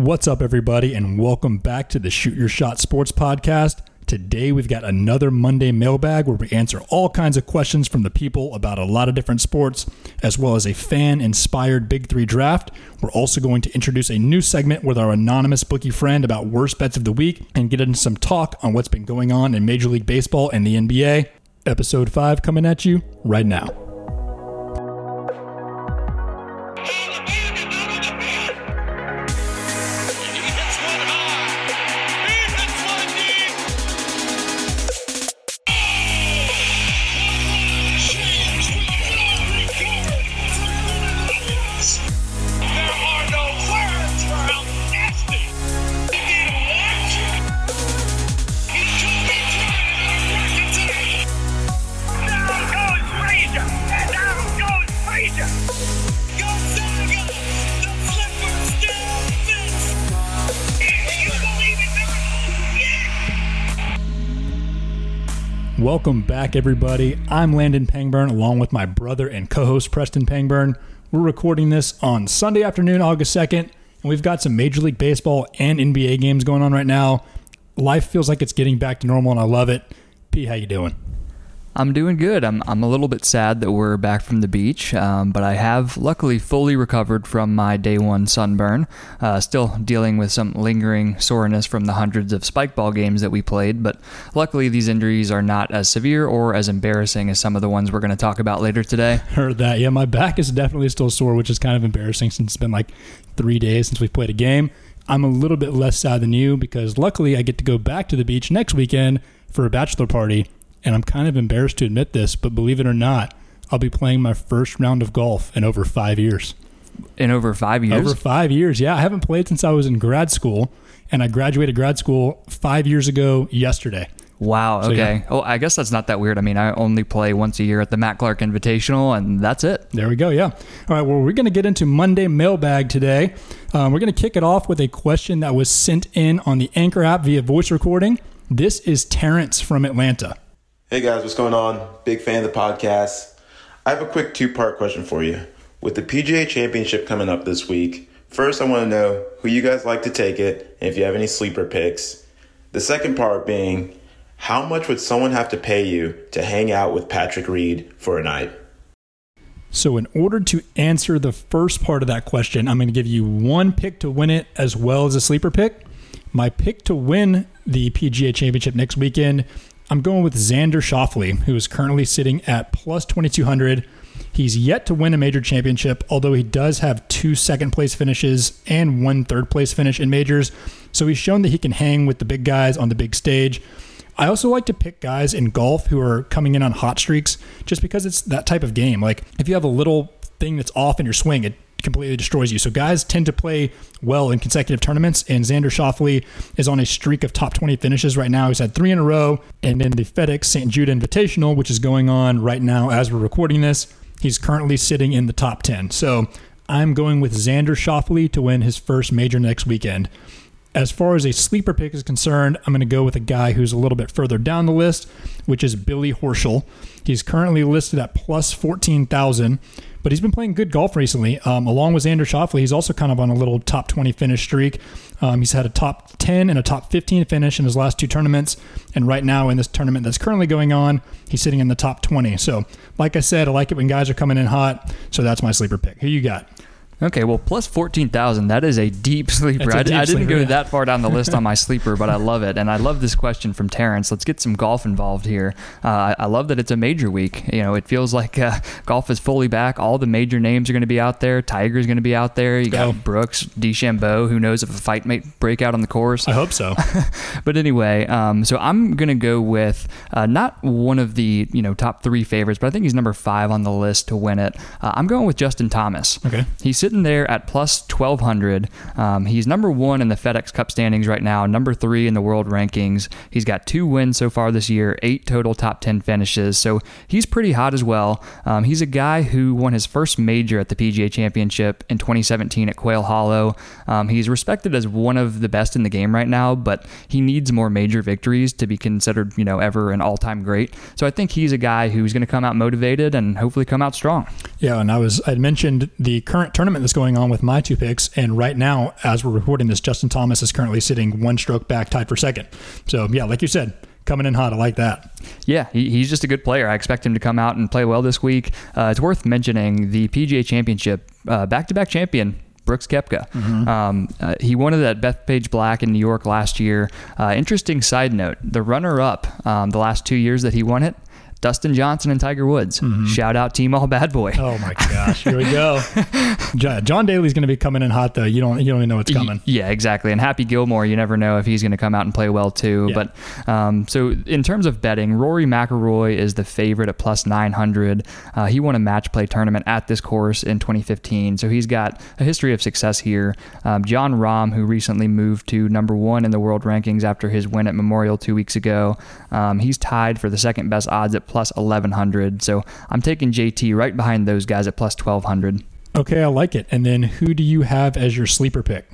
What's up, everybody, and welcome back to the Shoot Your Shot Sports Podcast. Today, we've got another Monday mailbag where we answer all kinds of questions from the people about a lot of different sports, as well as a fan inspired Big Three draft. We're also going to introduce a new segment with our anonymous bookie friend about worst bets of the week and get into some talk on what's been going on in Major League Baseball and the NBA. Episode 5 coming at you right now. Back, everybody. I'm Landon Pangburn, along with my brother and co host Preston Pangburn. We're recording this on Sunday afternoon, August 2nd, and we've got some Major League Baseball and NBA games going on right now. Life feels like it's getting back to normal, and I love it. P, how you doing? I'm doing good. I'm, I'm a little bit sad that we're back from the beach, um, but I have luckily fully recovered from my day one sunburn. Uh, still dealing with some lingering soreness from the hundreds of spike ball games that we played, but luckily these injuries are not as severe or as embarrassing as some of the ones we're going to talk about later today. Heard that. Yeah, my back is definitely still sore, which is kind of embarrassing since it's been like three days since we've played a game. I'm a little bit less sad than you because luckily I get to go back to the beach next weekend for a bachelor party. And I'm kind of embarrassed to admit this, but believe it or not, I'll be playing my first round of golf in over five years. In over five years, Over five years. Yeah, I haven't played since I was in grad school, and I graduated grad school five years ago yesterday. wow. So, Okay. yeah. Oh, I guess that's not that weird. I mean, I only play once a year at the Matt Clark Invitational, and that's it. There we go. Yeah. All right. Well, we're going to get into Monday mailbag today. Um, we're going to kick it off with a question that was sent in on the Anchor app via voice recording. This is Terrence from Atlanta. Hey guys, what's going on? Big fan of the podcast. I have a quick two part question for you. With the PGA Championship coming up this week, first I want to know who you guys like to take it and if you have any sleeper picks. The second part being, how much would someone have to pay you to hang out with Patrick Reed for a night? So, in order to answer the first part of that question, I'm going to give you one pick to win it as well as a sleeper pick. My pick to win the PGA Championship next weekend, I'm going with Xander Schauffele, who is currently sitting at plus 2200. He's yet to win a major championship, although he does have two second place finishes and one third place finish in majors. So he's shown that he can hang with the big guys on the big stage. I also like to pick guys in golf who are coming in on hot streaks just because it's that type of game. Like if you have a little thing that's off in your swing, it completely destroys you. So guys tend to play well in consecutive tournaments, and Xander Schauffele is on a streak of top 20 finishes right now. He's had three in a row, and in the FedEx St. Jude Invitational, which is going on right now as we're recording this, he's currently sitting in the top 10. So I'm going with Xander Schauffele to win his first major next weekend. As far as a sleeper pick is concerned, I'm going to go with a guy who's a little bit further down the list, which is Billy Horschel. He's currently listed at plus 14,000, but he's been playing good golf recently. Um, along with Xander Schauffele, he's also kind of on a little top 20 finish streak. Um, he's had a top 10 and a top 15 finish in his last two tournaments. And right now, in this tournament that's currently going on, he's sitting in the top 20. So, like I said, I like it when guys are coming in hot. So, that's my sleeper pick. Who you got? Okay, well, plus 14,000, that is a deep sleeper. That's a I, deep I didn't sleeper, go yeah. that far down the list on my sleeper, but I love it. And I love this question from Terrence. Let's get some golf involved here. Uh, I, I love that it's a major week. You know, it feels like uh, golf is fully back. All the major names are going to be out there. Tiger's going to be out there. You go. got Brooks, DeChambeau. Who knows if a fight might break out on the course? I hope so. but anyway, um, so I'm gonna go with uh, not one of the you know top three favorites, but I think he's number five on the list to win it. Uh, I'm going with Justin Thomas. Okay. He's sitting there at plus 1200. Um, he's number one in the FedEx Cup standings right now, number three in the world rankings. He's got two wins so far this year, eight total top 10 finishes. So he's pretty hot as well. Um, he's a guy who won his first major at the PGA Championship in 2017 at Quail Hollow. Um, he's respected as one of the best in the game right now, but he needs more major victories to be considered, you know, ever an all-time great. So I think he's a guy who's going to come out motivated and hopefully come out strong. Yeah, and I was I'd mentioned the current tournament tournament that's going on with my two picks. And right now, as we're recording this, Justin Thomas is currently sitting one stroke back, tied for second. So, yeah, like you said, coming in hot. I like that. Yeah, he, he's just a good player. I expect him to come out and play well this week. Uh, it's worth mentioning the PGA Championship back to back champion. Brooks Koepka. Mm-hmm. Um, uh, he won it at Bethpage Black in New York last year. Uh, interesting side note the runner up um, the last two years that he won it, Dustin Johnson and Tiger Woods. Shout out Team All Bad Boy. Mm-hmm. Oh my gosh, here we go. John Daly's going to be coming in hot though. You don't you don't even know what's coming. Yeah, exactly. And Happy Gilmore, you never know if he's going to come out and play well too. Yeah. But um, so in terms of betting, Rory McIlroy is the favorite at plus 900. Uh, he won a match play tournament at this course in 2015, so he's got a history of success here. Um, Jon Rahm, who recently moved to number one in the world rankings after his win at Memorial two weeks ago, um, he's tied for the second best odds at plus 1100. So I'm taking JT right behind those guys at plus 1200. Okay, I like it. And then who do you have as your sleeper pick?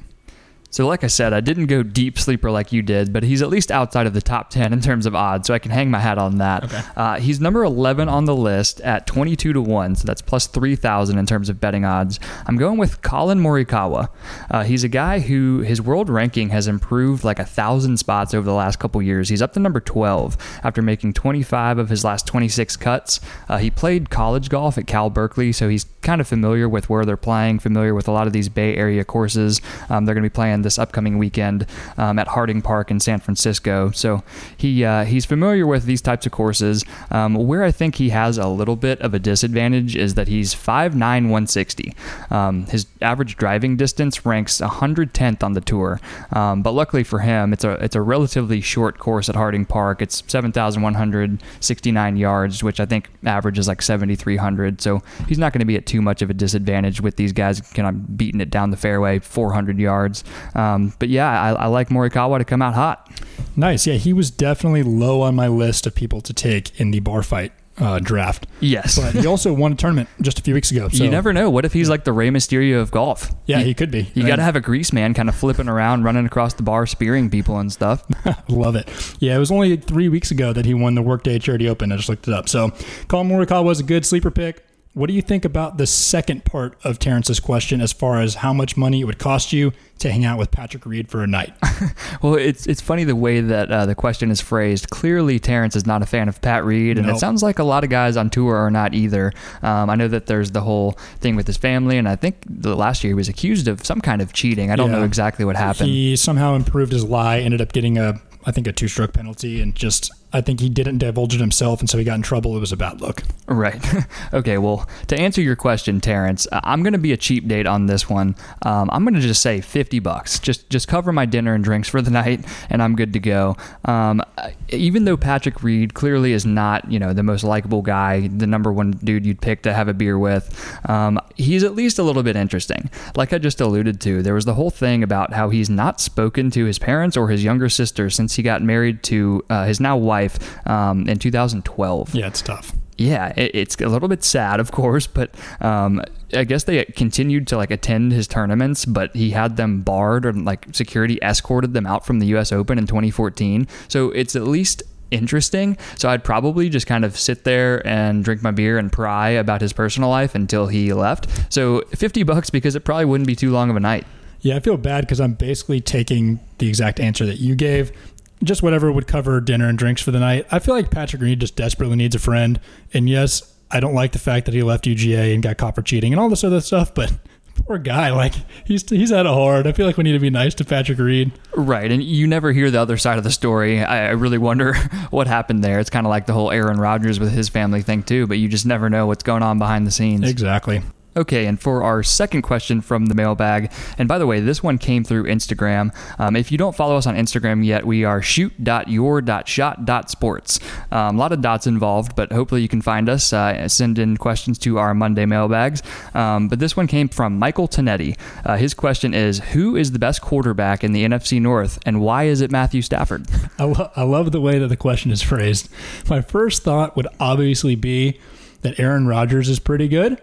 So, like I said, I didn't go deep sleeper like you did, but he's at least outside of the top 10 in terms of odds, so I can hang my hat on that. Okay. Uh, he's number 11 on the list at 22 to 1, so that's plus 3,000 in terms of betting odds. I'm going with Collin Morikawa. Uh, he's a guy who his world ranking has improved like a thousand spots over the last couple years. He's up to number 12 after making 25 of his last 26 cuts. Uh, he played college golf at Cal Berkeley, so he's kind of familiar with where they're playing, familiar with a lot of these Bay Area courses. Um, they're going to be playing this upcoming weekend um, at Harding Park in San Francisco. So he uh, he's familiar with these types of courses. Um, where I think he has a little bit of a disadvantage is that he's 5'9", 160. Um, his average driving distance ranks 110th on the tour, um, but luckily for him, it's a it's a relatively short course at Harding Park. It's 7,169 yards, which I think averages like 7,300. So he's not going to be at too much of a disadvantage with these guys kind of beating it down the fairway 400 yards. Um, but yeah, I, I like Morikawa to come out hot. Nice. Yeah, he was definitely low on my list of people to take in the bar fight uh, draft. Yes. But he also won a tournament just a few weeks ago. So you never know. What if he's like the Rey Mysterio of golf? Yeah, you, he could be. You I got to have a grease man kind of flipping around, running across the bar, spearing people and stuff. Love it. Yeah, it was only three weeks ago that he won the Workday Charity Open. I just looked it up. So Collin Morikawa was a good sleeper pick. What do you think about the second part of Terrence's question as far as how much money it would cost you to hang out with Patrick Reed for a night? Well, it's it's funny the way that uh, the question is phrased. Clearly, Terrence is not a fan of Pat Reed, and Nope. it sounds like a lot of guys on tour are not either. Um, I know that there's the whole thing with his family, and I think the last year he was accused of some kind of cheating. I don't Yeah. know exactly what happened. He somehow improved his lie, ended up getting a, I think, a two stroke penalty, and just, I think he didn't divulge it himself, and so he got in trouble. It was a bad look. Right. okay. Well, to answer your question, Terrence, uh, I'm going to be a cheap date on this one. Um, I'm going to just say 50 bucks. Just just cover my dinner and drinks for the night, and I'm good to go. Um, uh, even though Patrick Reed clearly is not, you know, the most likable guy, the number one dude you'd pick to have a beer with, um, he's at least a little bit interesting. Like I just alluded to, there was the whole thing about how he's not spoken to his parents or his younger sister since he got married to uh, his now wife um, in 2012. Yeah, it's tough. Yeah, it, it's a little bit sad, of course, but um, I guess they continued to like attend his tournaments, but he had them barred or like security escorted them out from the U.S. Open in 2014. So it's at least interesting. So I'd probably just kind of sit there and drink my beer and pry about his personal life until he left. So 50 bucks because it probably wouldn't be too long of a night. Yeah, I feel bad because I'm basically taking the exact answer that you gave. Just whatever would cover dinner and drinks for the night. I feel like Patrick Reed just desperately needs a friend. And yes, I don't like the fact that he left UGA and got caught for cheating and all this other stuff, but poor guy, like he's he's had it hard. I feel like we need to be nice to Patrick Reed. Right, and you never hear the other side of the story. I, I really wonder what happened there. It's kind of like the whole Aaron Rodgers with his family thing too, but you just never know what's going on behind the scenes. Exactly. Okay, and for our second question from the mailbag, and by the way, this one came through Instagram. Um, if you don't follow us on Instagram yet, we are shoot.your.shot.sports. Um, a lot of dots involved, but hopefully you can find us. Uh, send in questions to our Monday mailbags. Um, but this one came from Michael Tonetti. Uh, his question is Who is the best quarterback in the NFC North, and why is it Matthew Stafford? I, lo- I love the way that the question is phrased. My first thought would obviously be that Aaron Rodgers is pretty good.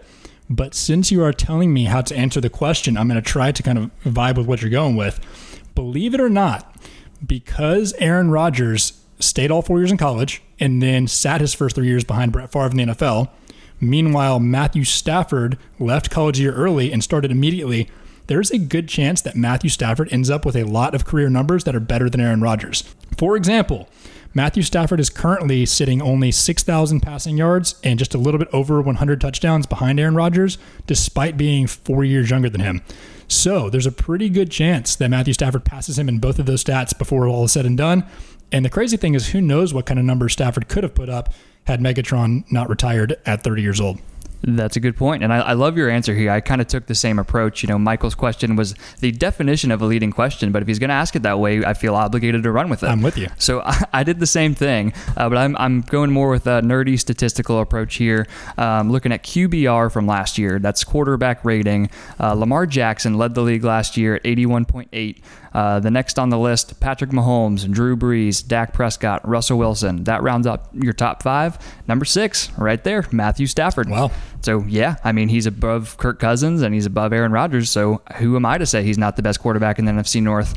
But since you are telling me how to answer the question, I'm going to try to kind of vibe with what you're going with. Believe it or not, because Aaron Rodgers stayed all four years in college and then sat his first three years behind Brett Favre in the NFL, Meanwhile, Matthew Stafford left college year early and started immediately. There's a good chance that Matthew Stafford ends up with a lot of career numbers that are better than Aaron Rodgers. For example, Matthew Stafford is currently sitting only 6,000 passing yards and just a little bit over 100 touchdowns behind Aaron Rodgers, despite being four years younger than him. So there's a pretty good chance that Matthew Stafford passes him in both of those stats before all is said and done. And the crazy thing is, who knows what kind of numbers Stafford could have put up had Megatron not retired at 30 years old. That's a good point, and I, I love your answer here. I kind of took the same approach. You know, Michael's question was the definition of a leading question, but if he's going to ask it that way, I feel obligated to run with it. I'm with you. So I, I did the same thing, uh, but I'm, I'm going more with a nerdy statistical approach here. Um, looking at QBR from last year, that's quarterback rating. Uh, Lamar Jackson led the league last year at 81.8. Uh, the next on the list, Patrick Mahomes, Drew Brees, Dak Prescott, Russell Wilson. That rounds up your top five. Number six, right there, Matthew Stafford. Wow. So yeah, I mean he's above Kirk Cousins and he's above Aaron Rodgers. So who am I to say he's not the best quarterback in the NFC North?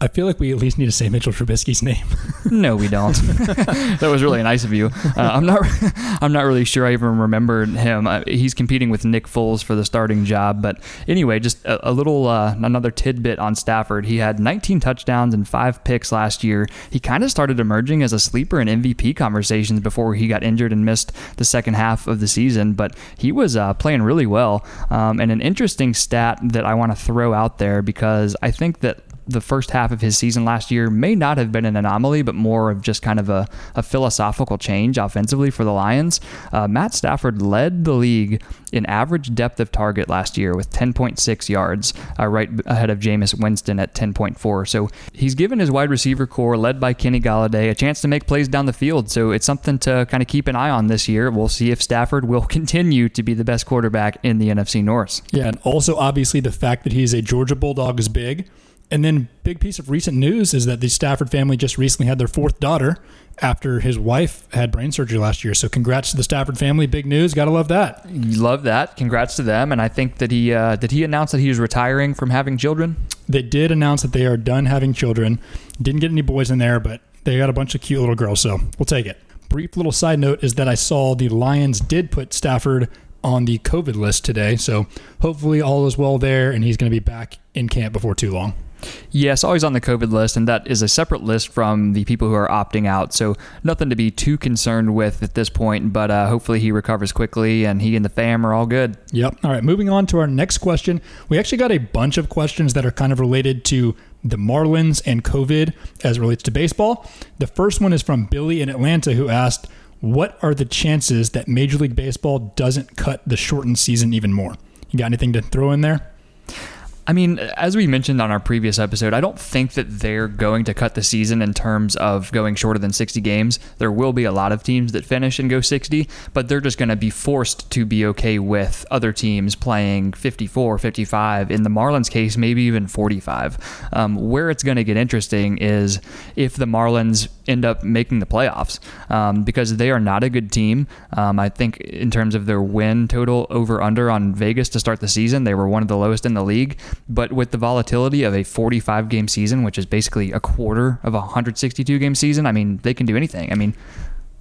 I feel like we at least need to say Mitchell Trubisky's name. No, we don't. that was really nice of you. Uh, I'm not. I'm not really sure I even remembered him. Uh, he's competing with Nick Foles for the starting job. But anyway, just a, a little uh, another tidbit on Stafford. He had 19 touchdowns and five picks last year. He kind of started emerging as a sleeper in MVP conversations before he got injured and missed the second half of the season. But he was uh, playing really well. Um, and an interesting stat that I want to throw out there because I think that the first half of his season last year may not have been an anomaly, but more of just kind of a, a philosophical change offensively for the Lions. Uh, Matt Stafford led the league in average depth of target last year with 10.6 yards, uh, right ahead of Jameis Winston at 10.4. So he's given his wide receiver core, led by Kenny Golladay, a chance to make plays down the field. So it's something to kind of keep an eye on this year. We'll see if Stafford will continue to be the best quarterback in the NFC North. Yeah, and also obviously the fact that he's a Georgia Bulldog is big. And then big piece of recent news is that the Stafford family just recently had their fourth daughter after his wife had brain surgery last year. So congrats to the Stafford family. Big news. Gotta love that. Love that. Congrats to them. And I think that he uh, did he announce that he was retiring from having children. They did announce that they are done having children. Didn't get any boys in there, but they got a bunch of cute little girls, so we'll take it. Brief little side note is that I saw the Lions did put Stafford on the COVID list today, so hopefully all is well there and he's going to be back in camp before too long. Yes, always on the COVID list, and that is a separate list from the people who are opting out. So nothing to be too concerned with at this point. But uh, hopefully he recovers quickly, and he and the fam are all good. Yep. All right, moving on to our next question. We actually got a bunch of questions that are kind of related to the Marlins and COVID as relates to baseball. The first one is from Billy in Atlanta who asked, What are the chances that Major League Baseball doesn't cut the shortened season even more? You got anything to throw in there? I mean, as we mentioned on our previous episode, I don't think that they're going to cut the season in terms of going shorter than 60 games. There will be a lot of teams that finish and go 60, but they're just going to be forced to be okay with other teams playing 54, 55. In the Marlins case, maybe even 45. Um, where it's going to get interesting is if the Marlins end up making the playoffs um, because they are not a good team. Um, I think in terms of their win total over under on Vegas to start the season, they were one of the lowest in the league. But with the volatility of a 45 game season, which is basically a quarter of a 162 game season, I mean, they can do anything. I mean,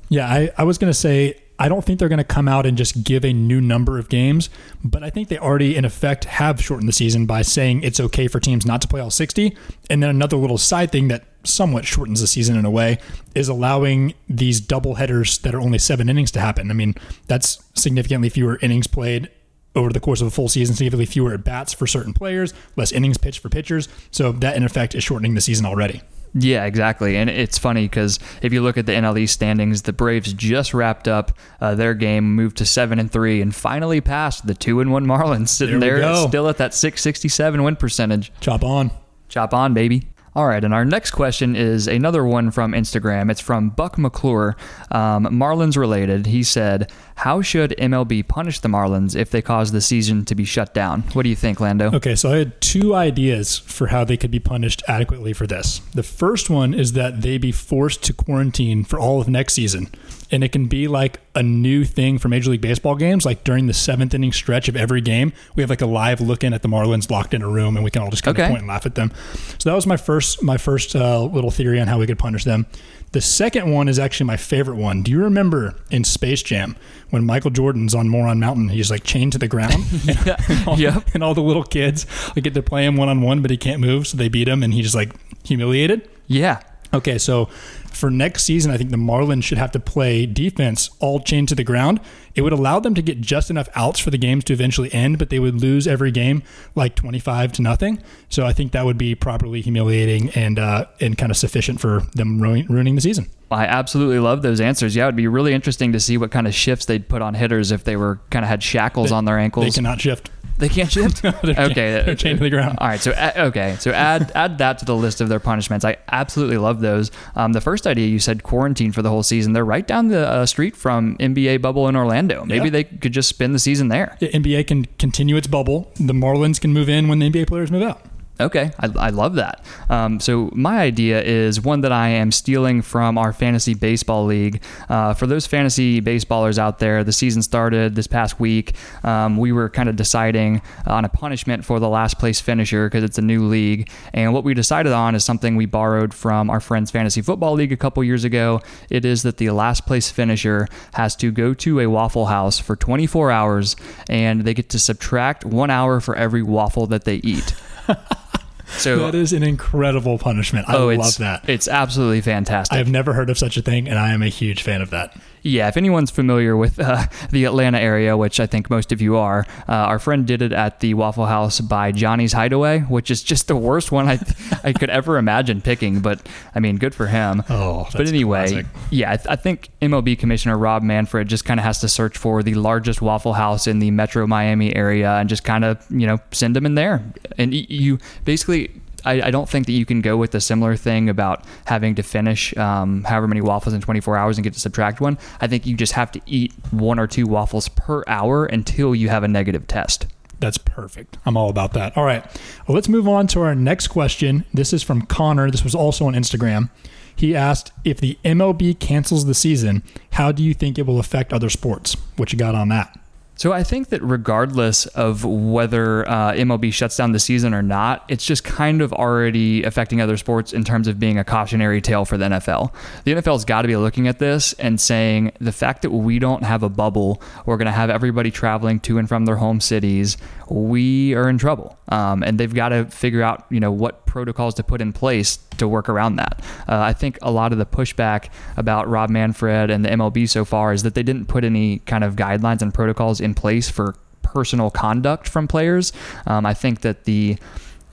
Yeah, I, I was going to say, I don't think they're going to come out and just give a new number of games, but I think they already, in effect, have shortened the season by saying it's okay for teams not to play all 60. And then another little side thing that somewhat shortens the season in a way is allowing these double headers that are only seven innings to happen. I mean, that's significantly fewer innings played over the course of a full season, significantly fewer at bats for certain players, less innings pitched for pitchers. So that, in effect, is shortening the season already. Yeah, exactly. And it's funny because if you look at the NL East standings, the Braves just wrapped up uh, their game, moved to seven and three, and finally passed the two and one Marlins, sitting There there, still at that six sixty seven win percentage. Chop on. Chop on, baby. All right, and our next question is another one from Instagram. It's from Buck McClure, um, Marlins related. He said, "How should MLB punish the Marlins if they cause the season to be shut down?" What do you think, Lando? Okay, so I had two ideas for how they could be punished adequately for this. The first one is that they be forced to quarantine for all of next season. And it can be like a new thing for Major League Baseball games. Like during the seventh inning stretch of every game, we have like a live look in at the Marlins locked in a room and we can all just kind Okay. of point and laugh at them. So that was my first my first uh, little theory on how we could punish them. The second one is actually my favorite one. Do you remember in Space Jam when Michael Jordan's on Moron Mountain? He's like chained to the ground, and, all, Yep. and all the little kids like get to play him one on one, but he can't move, so they beat him, and he's just like humiliated. Yeah. Okay, so for next season, I think the Marlins should have to play defense all chained to the ground. It would allow them to get just enough outs for the games to eventually end, but they would lose every game like 25 to nothing. So I think that would be properly humiliating and uh, and kind of sufficient for them ruin- ruining the season. I absolutely love those answers. Yeah, it'd be really interesting to see what kind of shifts they'd put on hitters if they were kind of had shackles on their ankles. They cannot shift. They can't shift. They're okay, chained- they're chained to the ground. All right, so uh, okay, so add add that to the list of their punishments. I absolutely love those. Um, the first idea you said quarantine for the whole season. They're right down the uh, street from NBA bubble in Orlando. Maybe Yeah. they could just spend the season there. The NBA can continue its bubble. The Marlins can move in when the NBA players move out. Okay, I, I love that. Um, so my idea is one that I am stealing from our fantasy baseball league. Uh, for those fantasy baseballers out there, the season started this past week. Um, we were kind of deciding on a punishment for the last place finisher because it's a new league. And what we decided on is something we borrowed from our friends fantasy football league a couple years ago. It is that the last place finisher has to go to a Waffle House for 24 hours, and they get to subtract one hour for every waffle that they eat. So That is an incredible punishment. I oh, love that. It's absolutely fantastic. I've never heard of such a thing, and I am a huge fan of that. Yeah, if anyone's familiar with uh, the Atlanta area, which I think most of you are, uh, our friend did it at the Waffle House by Johnny's Hideaway, which is just the worst one I I could ever imagine picking. But I mean, good for him. Oh, but anyway, classic. yeah, I, th- I think MLB Commissioner Rob Manfred just kind of has to search for the largest Waffle House in the Metro Miami area and just kind of you know send them in there, and y- you basically. I, I don't think that you can go with a similar thing about having to finish um, however many waffles in 24 hours and get to subtract one. I think you just have to eat one or two waffles per hour until you have a negative test. That's perfect. I'm all about that. All right. Well, let's move on to our next question. This is from Connor. This was also on Instagram. He asked if the MLB cancels the season, how do you think it will affect other sports? What you got on that? So I think that regardless of whether uh, MLB shuts down the season or not, it's just kind of already affecting other sports in terms of being a cautionary tale for the NFL. The NFL's got to be looking at this and saying the fact that we don't have a bubble, we're going to have everybody traveling to and from their home cities, we are in trouble. Um, and they've got to figure out, you know, what protocols to put in place to work around that. Uh, I think a lot of the pushback about Rob Manfred and the MLB so far is that they didn't put any kind of guidelines and protocols in place for personal conduct from players. Um, I think that the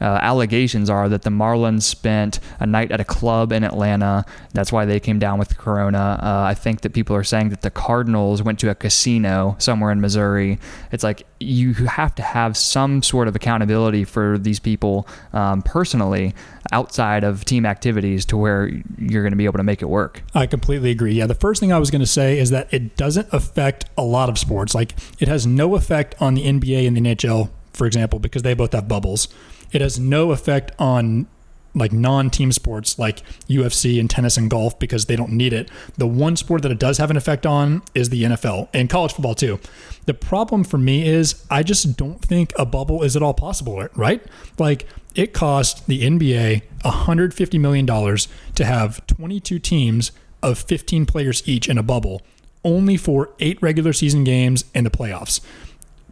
uh, allegations are that the Marlins spent a night at a club in Atlanta. That's why they came down with Corona. Uh, I think that people are saying that the Cardinals went to a casino somewhere in Missouri. It's like you have to have some sort of accountability for these people um, personally outside of team activities to where you're going to be able to make it work. I completely agree. Yeah, the first thing I was going to say is that it doesn't affect a lot of sports. Like it has no effect on the NBA and the NHL, for example, because they both have bubbles. It has no effect on like non-team sports like UFC and tennis and golf because they don't need it. The one sport that it does have an effect on is the NFL and college football too. The problem for me is I just don't think a bubble is at all possible, right? Like it cost the NBA 150 million dollars to have 22 teams of 15 players each in a bubble, only for 8 regular season games and the playoffs.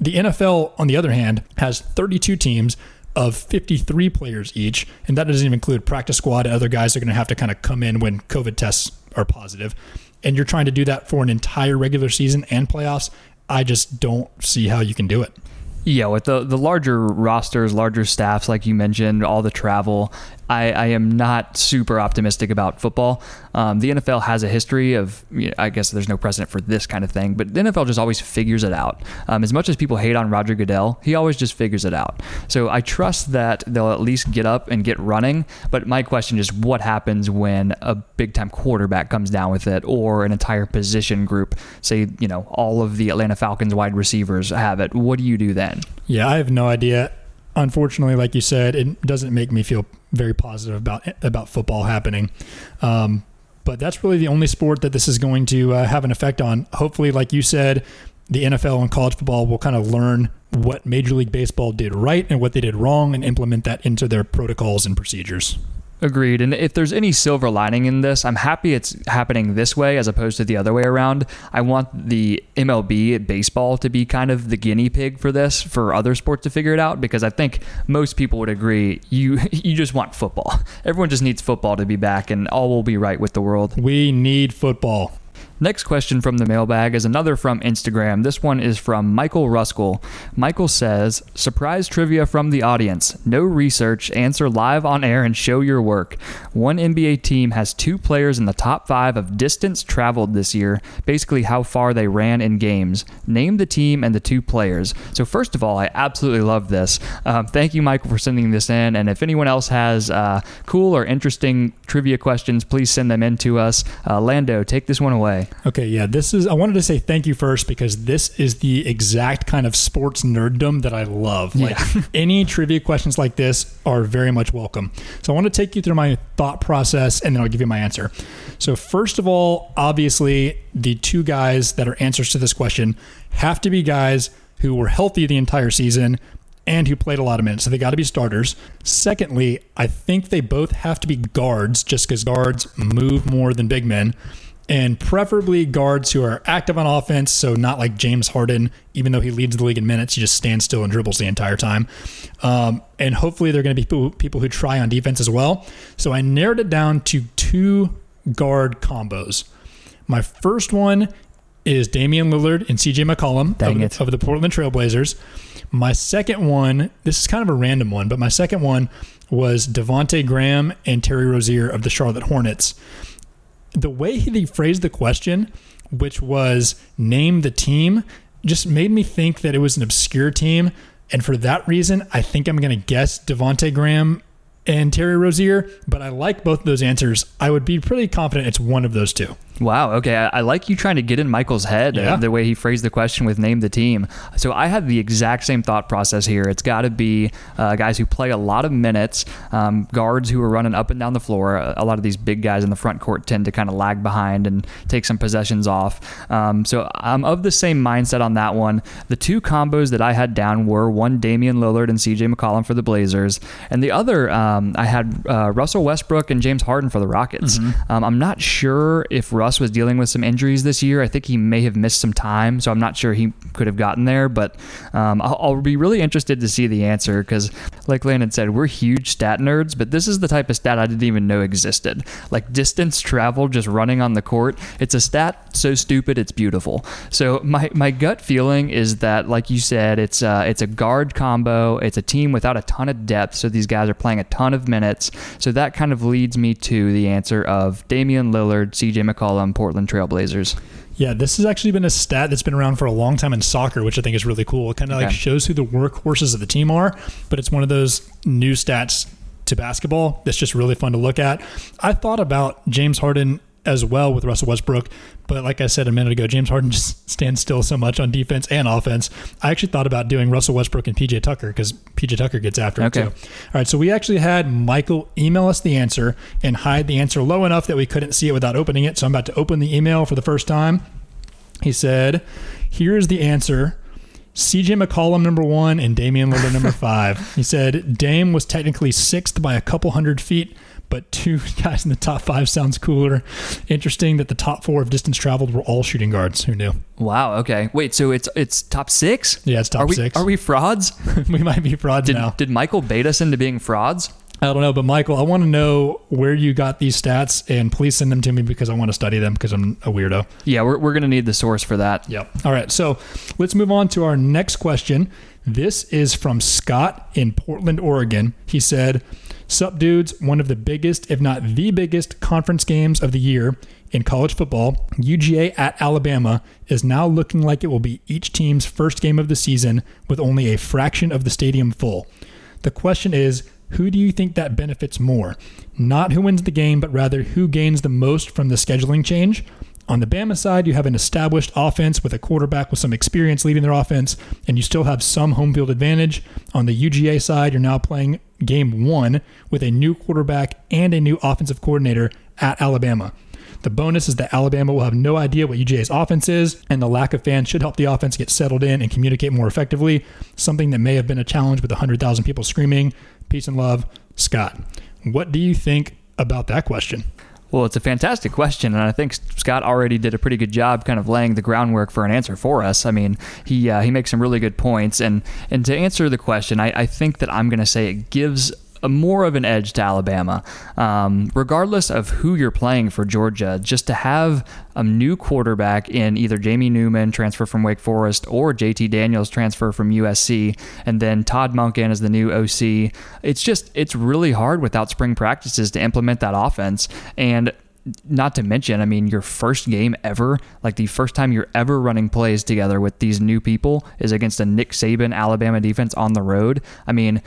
The NFL, on the other hand, has 32 teams of 53 players each, and that doesn't even include practice squad and other guys that are going to have to kind of come in when COVID tests are positive. And you're trying to do that for an entire regular season and playoffs. I just don't see how you can do it. Yeah, with the the larger rosters, larger staffs, like you mentioned, all the travel, I, I am not super optimistic about football. Um, the NFL has a history of, you know, I guess there's no precedent for this kind of thing, but the NFL just always figures it out. Um, as much as people hate on Roger Goodell, he always just figures it out. So I trust that they'll at least get up and get running. But my question is, what happens when a big time quarterback comes down with it, or an entire position group? Say, you know, all of the Atlanta Falcons wide receivers have it. What do you do then? Yeah, I have no idea. Unfortunately, like you said, it doesn't make me feel very positive about about football happening. Um, but that's really the only sport that this is going to uh, have an effect on. Hopefully, like you said, the NFL and college football will kind of learn what Major League Baseball did right and what they did wrong and implement that into their protocols and procedures. Agreed. And if there's any silver lining in this, I'm happy it's happening this way as opposed to the other way around. I want the MLB baseball to be kind of the guinea pig for this, for other sports to figure it out, because I think most people would agree you you just want football. Everyone just needs football to be back, and all will be right with the world. We need football. Next question from the mailbag is another from Instagram. This one is from Michael Ruskell. Michael says, Surprise trivia from the audience. No research. Answer live on air and show your work. One NBA team has two players in the top five of distance traveled this year, basically how far they ran in games. Name the team and the two players. So, first of all, I absolutely love this. Um, thank you, Michael, for sending this in. And if anyone else has uh, cool or interesting trivia questions, please send them in to us. Uh, Lando, take this one away. Okay, yeah, this is. I wanted to say thank you first because this is the exact kind of sports nerddom that I love. Like Yeah. any trivia questions like this are very much welcome. So I want to take you through my thought process and then I'll give you my answer. So first of all, obviously, the two guys that are answers to this question have to be guys who were healthy the entire season and who played a lot of minutes. So they got to be starters. Secondly, I think they both have to be guards just because guards move more than big men and preferably guards who are active on offense. So not like James Harden, even though he leads the league in minutes, he just stands still and dribbles the entire time. Um, and hopefully they're going to be people, people who try on defense as well. So I narrowed it down to two guard combos. My first one is Damian Lillard and CJ McCollum of, of the Portland Trailblazers. My second one, this is kind of a random one, but my second one was Devonte Graham and Terry Rozier of the Charlotte Hornets the way he phrased the question, which was name the team, just made me think that it was an obscure team. And for that reason, I think I'm going to guess Devonte Graham and Terry Rozier. But I like both of those answers. I would be pretty confident it's one of those two. Wow. Okay. I, I like you trying to get in Michael's head, uh, the way he phrased the question with name the team. So I had the exact same thought process here. It's got to be uh, guys who play a lot of minutes, um, guards who are running up and down the floor. A, a lot of these big guys in the front court tend to kind of lag behind and take some possessions off. Um, so I'm of the same mindset on that one. The two combos that I had down were one Damian Lillard and CJ McCollum for the Blazers, and the other um, I had uh, Russell Westbrook and James Harden for the Rockets. Um, I'm not sure if Russ was dealing with some injuries this year. I think he may have missed some time, so I'm not sure he could have gotten there. But um, I'll, I'll be really interested to see the answer because, like Landon said, we're huge stat nerds, but this is the type of stat I didn't even know existed. Like distance travel, just running on the court. It's a stat so stupid it's beautiful. So my, my gut feeling is that, like you said, it's uh, it's a guard combo. It's a team without a ton of depth, so these guys are playing a ton of minutes. So that kind of leads me to the answer of Damian Lillard, C.J. McCollum, Portland Trailblazers. Yeah, this has actually been a stat that's been around for a long time in soccer, which I think is really cool. It kind of like shows who the workhorses of the team are, but it's one of those new stats to basketball that's just really fun to look at. I thought about James Harden as well with Russell Westbrook, but like I said a minute ago, James Harden just stands still so much on defense and offense. I actually thought about doing Russell Westbrook and PJ Tucker because PJ Tucker gets after Okay. it too. All right, so we actually had Michael email us the answer and hide the answer low enough that we couldn't see it without opening it. So I'm about to open the email for the first time. He said, Here is the answer. CJ McCollum number one and Damian Lillard number five. He said Dame was technically sixth by a couple hundred feet, but two guys in the top five sounds cooler. Interesting that the top four of distance traveled were all shooting guards. Who knew? Wow. Okay. Wait. So it's it's top six. Yeah, it's top are we, six. Are we frauds? we might be frauds Did, now. did Michael bait us into being frauds? I don't know, but Michael, I want to know where you got these stats, and please send them to me because I want to study them because I'm a weirdo. Yeah, we're, we're gonna need the source for that. Yep. All right. So let's move on to our next question. This is from Scott in Portland, Oregon. He said, Sup, dudes, one of the biggest, if not the biggest, conference games of the year in college football, UGA at Alabama, is now looking like it will be each team's first game of the season with only a fraction of the stadium full. The question is, who do you think that benefits more? Not who wins the game, but rather who gains the most from the scheduling change? On the Bama side, you have an established offense with a quarterback with some experience leading their offense, and you still have some home field advantage. On the UGA side, you're now playing game one with a new quarterback and a new offensive coordinator at Alabama. The bonus is that Alabama will have no idea what UGA's offense is, and the lack of fans should help the offense get settled in and communicate more effectively, something that may have been a challenge with 100,000 people screaming. Peace and love, Scott. What do you think about that question? Well, it's a fantastic question, and I think Scott already did a pretty good job, kind of laying the groundwork for an answer for us. I mean, he uh, he makes some really good points, and and to answer the question, I, I think that I'm going to say it gives a more of an edge to Alabama. Um, regardless of who you're playing for Georgia, just to have a new quarterback in either Jamie Newman, transfer from Wake Forest, or JT Daniels, transfer from USC, and then Todd Monken as the new OC, it's just, it's really hard without spring practices to implement that offense. And not to mention, I mean, your first game ever, like the first time you're ever running plays together with these new people is against a Nick Saban Alabama defense on the road. I mean,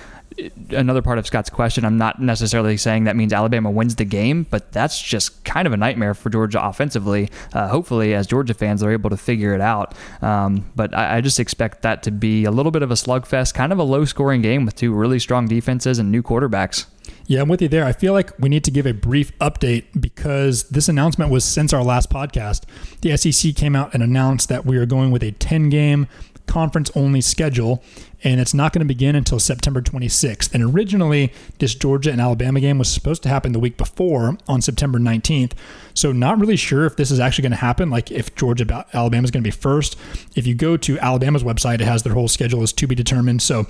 another part of Scott's question, I'm not necessarily saying that means Alabama wins the game, but that's just kind of a nightmare for Georgia offensively. Uh, hopefully, as Georgia fans, they're able to figure it out. Um, but I, I just expect that to be a little bit of a slugfest, kind of a low scoring game with two really strong defenses and new quarterbacks. Yeah, I'm with you there. I feel like we need to give a brief update because this announcement was since our last podcast. The SEC came out and announced that we are going with a 10 game conference only schedule, and it's not going to begin until September 26th. And originally, this Georgia and Alabama game was supposed to happen the week before on September 19th. So, not really sure if this is actually going to happen, like if Georgia Alabama is going to be first. If you go to Alabama's website, it has their whole schedule is to be determined. So,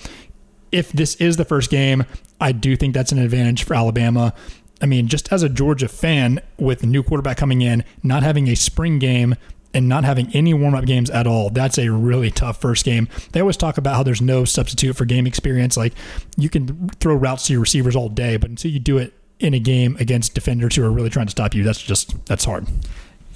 if this is the first game, I do think that's an advantage for Alabama. I mean, just as a Georgia fan with a new quarterback coming in, not having a spring game and not having any warm up games at all, that's a really tough first game. They always talk about how there's no substitute for game experience. Like you can throw routes to your receivers all day, but until you do it in a game against defenders who are really trying to stop you, that's just that's hard.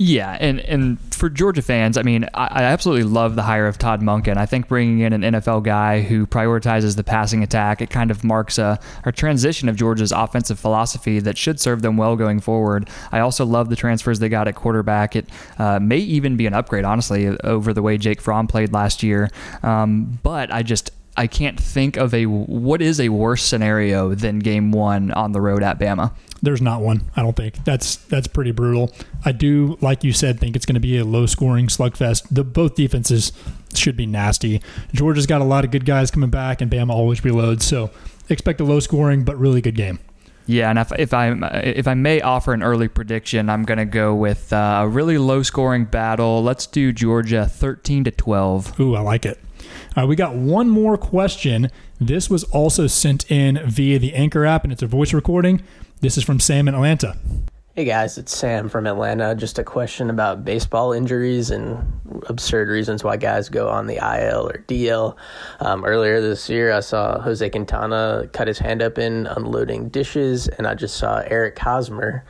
Yeah, and, and for Georgia fans, I mean, I, I, absolutely love the hire of Todd Monken. I think bringing in an NFL guy who prioritizes the passing attack, it kind of marks a, a transition of Georgia's offensive philosophy that should serve them well going forward. I also love the transfers they got at quarterback. It uh, may even be an upgrade, honestly, over the way Jake Fromm played last year. Um, but I just I can't think of a what is a worse scenario than game one on the road at Bama. There's not one. I don't think that's that's pretty brutal. I do, like you said, think it's going to be a low scoring slugfest. The both defenses should be nasty. Georgia's got a lot of good guys coming back, and Bama always reloads. So expect a low scoring but really good game. Yeah, and if, if I if I may offer an early prediction, I'm going to go with uh, a really low scoring battle. Let's do Georgia 13 to 12. Ooh, I like it. All right, we got one more question. This was also sent in via the Anchor app, and it's a voice recording. This is from Sam in Atlanta. Hey guys, it's Sam from Atlanta. Just a question about baseball injuries and absurd reasons why guys go on the IL or DL. Um, earlier this year, I saw Jose Quintana cut his hand up in unloading dishes, and I just saw Eric Hosmer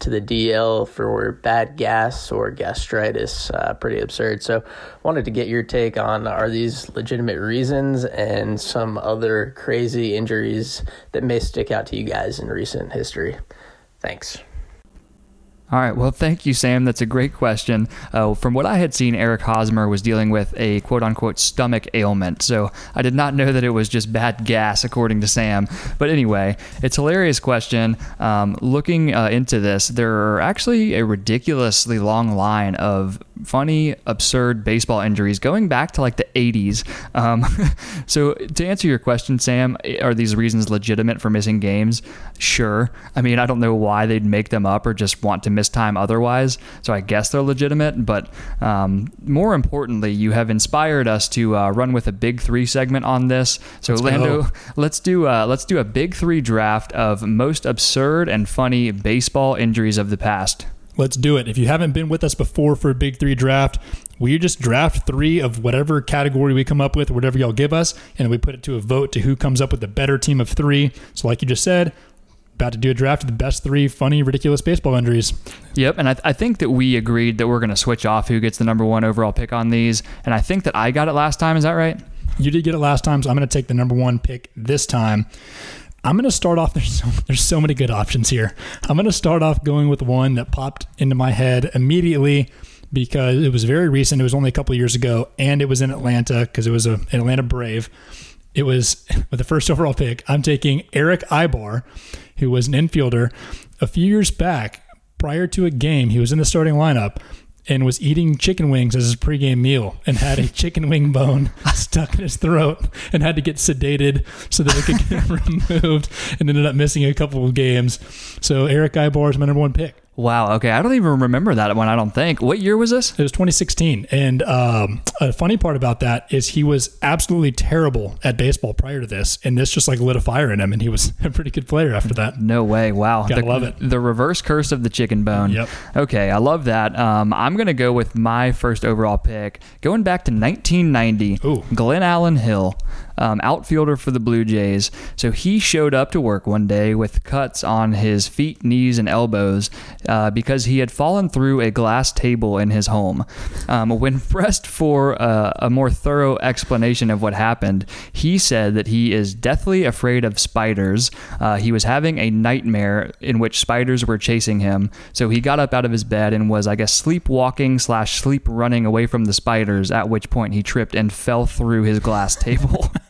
to the DL for bad gas or gastritis. Uh, pretty absurd. So, wanted to get your take on are these legitimate reasons and some other crazy injuries that may stick out to you guys in recent history? Thanks. All right. Well, thank you, Sam. That's a great question. Uh, from what I had seen, Eric Hosmer was dealing with a quote unquote stomach ailment. So I did not know that it was just bad gas, according to Sam. But anyway, it's a hilarious question. Um, looking uh, into this, there are actually a ridiculously long line of funny, absurd baseball injuries going back to like the 80s. Um, so, to answer your question, Sam, are these reasons legitimate for missing games? Sure. I mean, I don't know why they'd make them up or just want to miss time otherwise. So, I guess they're legitimate. But um, more importantly, you have inspired us to uh, run with a big three segment on this. So, let's Lando, go. let's do uh, let's do a big three draft of most absurd and funny baseball injuries of the past. Let's do it. If you haven't been with us before for a big three draft, we just draft three of whatever category we come up with, whatever y'all give us, and we put it to a vote to who comes up with the better team of three. So, like you just said, about to do a draft of the best three funny, ridiculous baseball injuries. Yep, and I, th- I think that we agreed that we're going to switch off who gets the number one overall pick on these, and I think that I got it last time. Is that right? You did get it last time, so I'm going to take the number one pick this time. I'm going to start off. There's so, there's so many good options here. I'm going to start off going with one that popped into my head immediately because it was very recent. It was only a couple years ago, and it was in Atlanta because it was a, an Atlanta Brave. It was with the first overall pick. I'm taking Erick Aybar, who was an infielder a few years back. Prior to a game, he was in the starting lineup, and was eating chicken wings as his pregame meal and had a chicken wing bone stuck in his throat and had to get sedated so that it could get removed and ended up missing a couple of games. So Erick Aybar is my number one pick. Wow. Okay. I don't even remember that one. I don't think. What year was this? It was 2016. And um, a funny part about that is he was absolutely terrible at baseball prior to this. And this just like lit a fire in him. And he was a pretty good player after that. No way. Wow. Gotta the, love it. The reverse curse of the chicken bone. Yep. Okay. I love that. Um, I'm going to go with my first overall pick. Going back to 1990, Ooh. Glenn Allen Hill, um, outfielder for the Blue Jays. So he showed up to work one day with cuts on his feet, knees, and elbows uh, because he had fallen through a glass table in his home. Um, when pressed for uh, a more thorough explanation of what happened, he said that he is deathly afraid of spiders. Uh, he was having a nightmare in which spiders were chasing him. So he got up out of his bed and was, I guess, sleepwalking slash sleep running away from the spiders. At which point he tripped and fell through his glass table.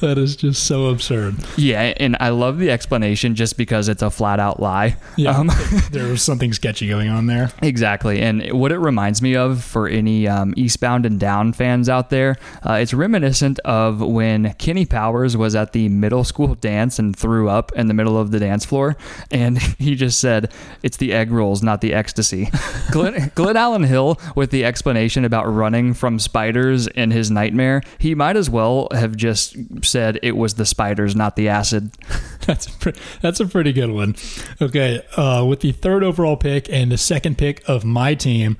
That is just so absurd. yeah, and I love the explanation just because it's a flat out lie. Yeah. Um, there was something sketchy going on there. Exactly. And what it reminds me of for any um, Eastbound and Down fans out there, uh, it's reminiscent of when Kenny Powers was at the middle school dance and threw up in the middle of the dance floor. And he just said, It's the egg rolls, not the ecstasy. Glenn, Glenallen Hill, with the explanation about running from spiders in his nightmare, he might as well have just said it was the spiders, not the acid. That's a pre- that's a pretty good one. Okay, uh, with the third overall pick and the second pick of my team,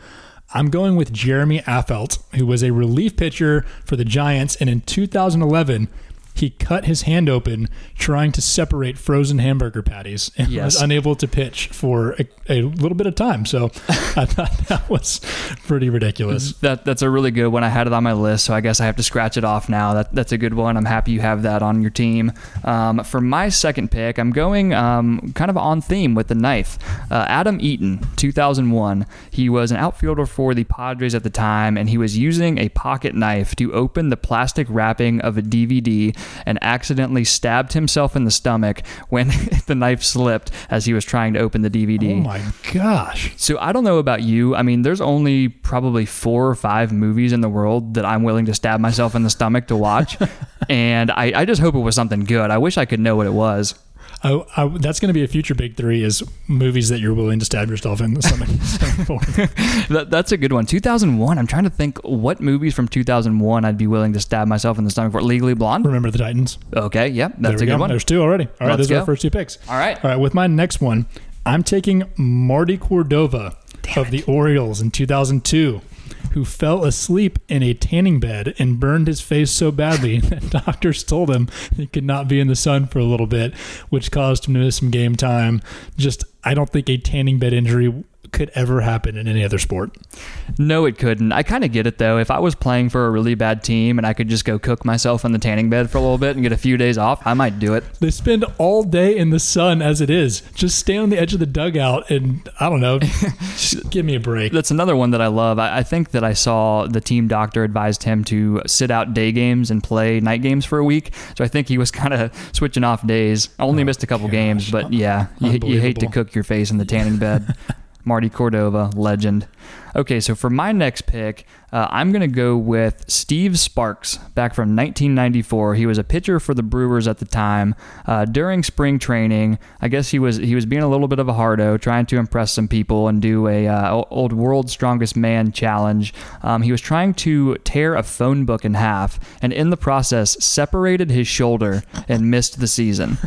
I'm going with Jeremy Affeldt, who was a relief pitcher for the Giants, and in 2011. He cut his hand open trying to separate frozen hamburger patties and Yes. was unable to pitch for a, a little bit of time. So I thought that was pretty ridiculous. That that's a really good one. I had it on my list, so I guess I have to scratch it off now. That that's a good one. I'm happy you have that on your team. Um, for my second pick, I'm going um, kind of on theme with the knife. Uh, Adam Eaton, 2001. He was an outfielder for the Padres at the time, and he was using a pocket knife to open the plastic wrapping of a DVD and accidentally stabbed himself in the stomach when the knife slipped as he was trying to open the DVD. Oh my gosh. So I don't know about you. I mean, there's only probably four or five movies in the world that I'm willing to stab myself in the stomach to watch. and I, I just hope it was something good. I wish I could know what it was. I, I, that's going to be a future big three is movies that you're willing to stab yourself in the stomach for. That, that's a good one. 2001. I'm trying to think what movies from 2001 I'd be willing to stab myself in the stomach for. Legally Blonde? Remember the Titans? Okay, yep, There that's a good go. one. There's two already. All right, Let's those are our first two picks. All right. All right, with my next one, I'm taking Marty Cordova of the Orioles in 2002, who fell asleep in a tanning bed and burned his face so badly that doctors told him he could not be in the sun for a little bit, which caused him to miss some game time. Just, I don't think a tanning bed injury could ever happen in any other sport. No, it couldn't. I kind of get it though. If I was playing for a really bad team and I could just go cook myself in the tanning bed for a little bit and get a few days off, I might do it. They spend all day in the sun as it is. Just stay on the edge of the dugout and I don't know, just give me a break. That's another one that I love. I, I think that I saw the team doctor advised him to sit out day games and play night games for a week. So I think he was kind of switching off days. I only oh, missed a couple games, but yeah, you, you hate to cook your face in the tanning bed. Marty Cordova, legend. Okay, so for my next pick, uh, I'm going to go with Steve Sparks, back from 1994. He was a pitcher for the Brewers at the time. Uh, during spring training, I guess he was he was being a little bit of a hardo, trying to impress some people and do a uh, old World's Strongest Man challenge. Um, he was trying to tear a phone book in half, and in the process, separated his shoulder and missed the season.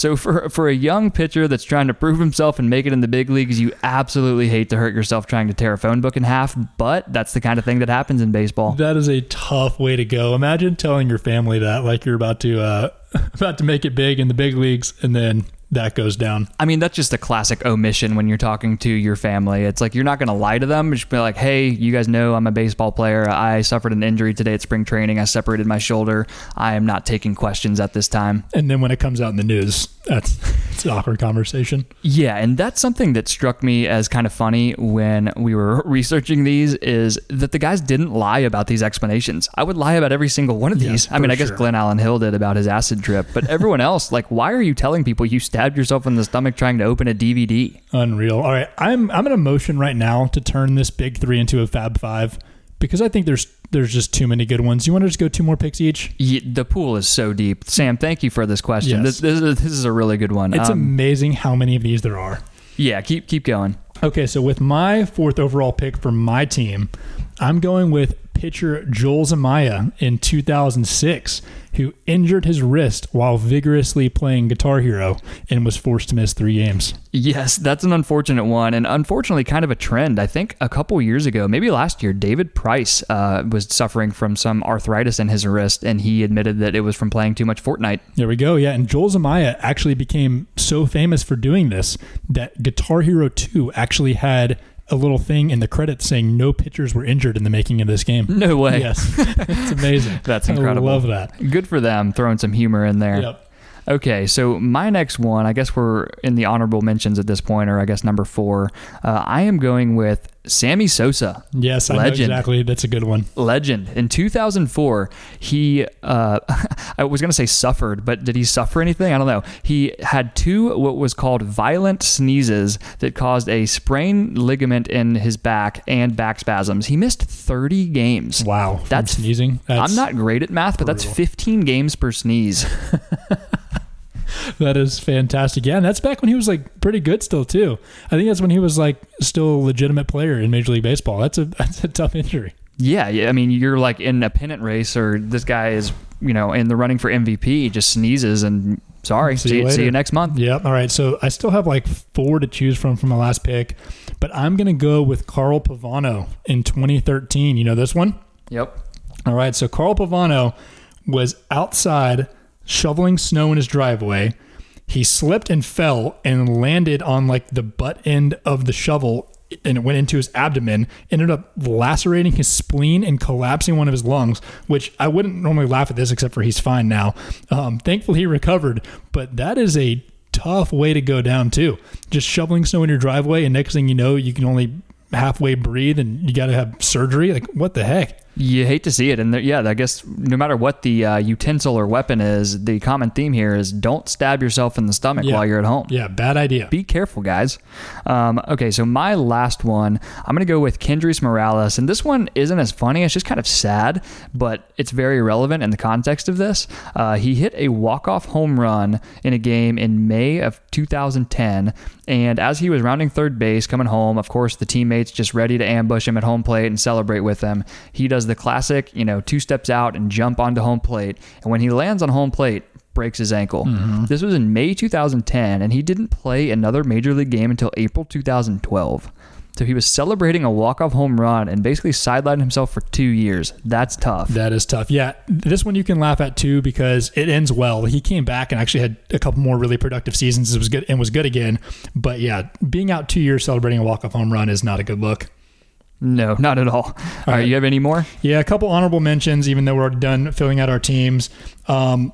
So for for a young pitcher that's trying to prove himself and make it in the big leagues, you absolutely hate to hurt yourself trying to tear a phone book in half. But that's the kind of thing that happens in baseball. That is a tough way to go. Imagine telling your family that like you're about to uh about to make it big in the big leagues and then that goes down. I mean, that's just a classic omission when you're talking to your family. It's like you're not going to lie to them. Just be like, hey, you guys know I'm a baseball player. I suffered an injury today at spring training. I separated my shoulder. I am not taking questions at this time. And then when it comes out in the news, that's it's an awkward conversation. Yeah, and that's something that struck me as kind of funny when we were researching these is that the guys didn't lie about these explanations. I would lie about every single one of Yeah, these. I mean, I guess sure. Glenallen Hill did about his acid trip, but everyone else, like, why are you telling people you stabbed stabbed yourself in the stomach trying to open a DVD. Unreal. All right, I'm I'm in a motion right now to turn this big three into a Fab Five because I think there's there's just too many good ones. You want to just go two more picks each? Yeah, the pool is so deep. Sam, thank you for this question. Yes. This, this, is, this is a really good one. It's Um, amazing how many of these there are. yeah, keep keep going. Okay, so with my fourth overall pick for my team, I'm going with pitcher Joel Zumaya in 2006, who injured his wrist while vigorously playing Guitar Hero and was forced to miss three games. Yes, that's an unfortunate one, and unfortunately, kind of a trend. I think a couple years ago, maybe last year, David Price uh, was suffering from some arthritis in his wrist, and he admitted that it was from playing too much Fortnite. There we go. Yeah, and Joel Zumaya actually became so famous for doing this that Guitar Hero 2 actually had a little thing in the credits saying no pitchers were injured in the making of this game. No way. Yes, it's amazing. That's incredible. I love that. Good for them, throwing some humor in there. Yep. Okay, so my next one, I guess we're in the honorable mentions at this point, or I guess number four. Uh, I am going with Sammy Sosa. Yes, I know Legend. exactly. That's a good one. Legend. In 2004, he, uh, I was going to say suffered, but did he suffer anything? I don't know. He had two what was called violent sneezes that caused a sprained ligament in his back and back spasms. He missed 30 games. Wow. That's sneezing. That's, I'm not great at math, but that's 15 games per sneeze. That is fantastic. Yeah, and that's back when he was like pretty good still too. I think that's when he was like still a legitimate player in Major League Baseball. That's a that's a tough injury. Yeah, yeah. I mean, you're like in a pennant race, or this guy is, you know, in the running for MVP, just sneezes and sorry, See see, you see, later. you next month. Yep. All right. So I still have like four to choose from from my last pick, but I'm gonna go with Carl Pavano in 2013. You know this one? Yep. All right. So Carl Pavano was outside shoveling snow in his driveway. He slipped and fell and landed on like the butt end of the shovel and it went into his abdomen, ended up lacerating his spleen and collapsing one of his lungs, which I wouldn't normally laugh at this except for he's fine now. Um, thankfully, he recovered, but that is a tough way to go down, too. Just shoveling snow in your driveway, and next thing you know, you can only halfway breathe and you got to have surgery. Like, what the heck? You hate to see it, and there, yeah, I guess no matter what the uh, utensil or weapon is, the common theme here is don't stab yourself in the stomach Yeah. while you're at home. Yeah, bad idea. Be careful, guys. Um, okay, so my last one, I'm going to go with Kendrys Morales. And this one isn't as funny. It's just kind of sad, but it's very relevant in the context of this. Uh, he hit a walk-off home run in a game in May of 2010. And as he was rounding third base, coming home, of course, the teammates just ready to ambush him at home plate and celebrate with him. He does the classic, you know, two steps out and jump onto home plate. And when he lands on home plate, breaks his ankle. Mm-hmm. This was in May 2010, and he didn't play another major league game until April 2012. So he was celebrating a walk-off home run and basically sidelined himself for two years. That's tough. That is tough. Yeah, this one you can laugh at too because it ends well. He came back and actually had a couple more really productive seasons. It was good and was good again. But yeah, being out two years celebrating a walk off home run is not a good look. No, not at all. All right, right. you have any more? Yeah, a couple honorable mentions, even though we're done filling out our teams. Um,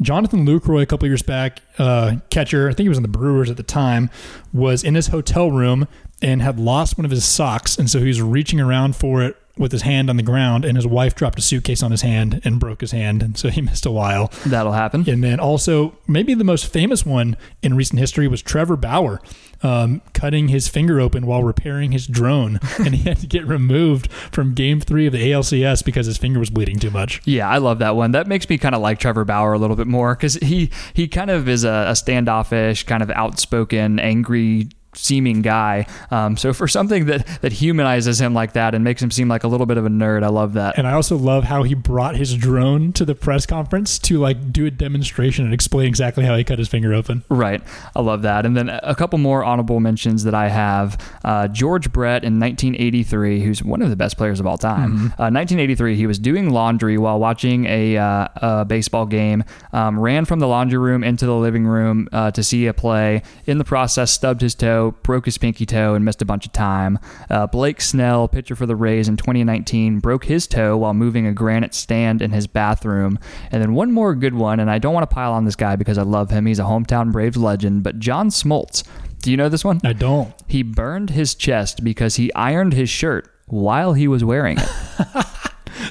Jonathan Lucroy, a couple years back, uh, catcher, I think he was in the Brewers at the time, was in his hotel room and had lost one of his socks. And so he was reaching around for it with his hand on the ground, and his wife dropped a suitcase on his hand and broke his hand. And so he missed a while. That'll happen. And then also, maybe the most famous one in recent history was Trevor Bauer um, cutting his finger open while repairing his drone. and he had to get removed from game three of the ALCS because his finger was bleeding too much. Yeah, I love that one. That makes me kind of like Trevor Bauer a little bit more because he he kind of is a, a standoffish, kind of outspoken, angry seeming guy. Um, so for something that that humanizes him like that and makes him seem like a little bit of a nerd, I love that. And I also love how he brought his drone to the press conference to like do a demonstration and explain exactly how he cut his finger open. Right. I love that. And then a couple more honorable mentions that I have. Uh, George Brett in 1983, who's one of the best players of all time. Uh, 1983, he was doing laundry while watching a, uh, a baseball game, um, ran from the laundry room into the living room uh, to see a play. In the process, stubbed his toe, broke his pinky toe, and missed a bunch of time. Uh, Blake Snell, pitcher for the Rays in 2019, broke his toe while moving a granite stand in his bathroom. And then one more good one, and I don't want to pile on this guy because I love him. He's a hometown Braves legend, but John Smoltz. Do you know this one? I don't. He burned his chest because he ironed his shirt while he was wearing it.